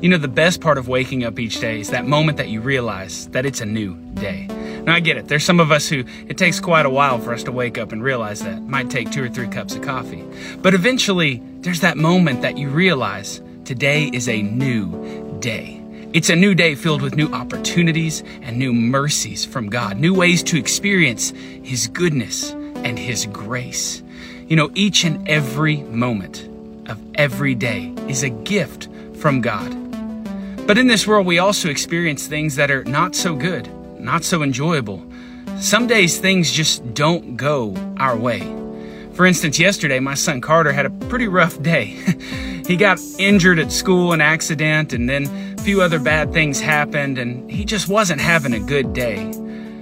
You know, the best part of waking up each day is that moment that you realize that it's a new day. Now, I get it. There's some of us who it takes quite a while for us to wake up and realize that. It might take two or three cups of coffee. But eventually, there's that moment that you realize today is a new day. It's a new day filled with new opportunities and new mercies from God, new ways to experience His goodness and His grace. You know, each and every moment of every day is a gift from God. But in this world, we also experience things that are not so good, not so enjoyable. Some days things just don't go our way. For instance, yesterday, my son Carter had a pretty rough day. he got injured at school, an accident, and then a few other bad things happened, and he just wasn't having a good day.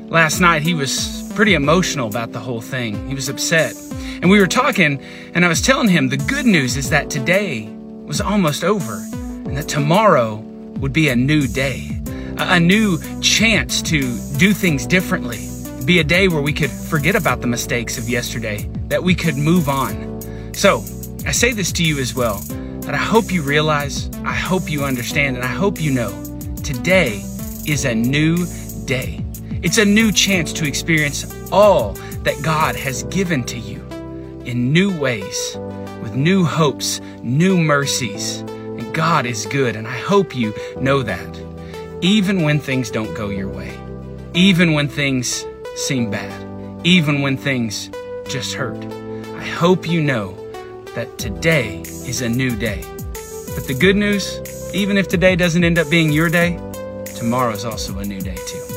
Last night, he was pretty emotional about the whole thing. He was upset. And we were talking, and I was telling him the good news is that today was almost over, and that tomorrow would be a new day, a, new chance to do things differently, be a day where we could forget about the mistakes of yesterday, that we could move on. So, I say this to you as well that I hope you realize, I hope you understand, and I hope you know today is a new day. It's a new chance to experience all that God has given to you in new ways, with new hopes, new mercies God is good, and I hope you know that. Even when things don't go your way, even when things seem bad, even when things just hurt, I hope you know that today is a new day. But the good news, even if today doesn't end up being your day, tomorrow is also a new day too.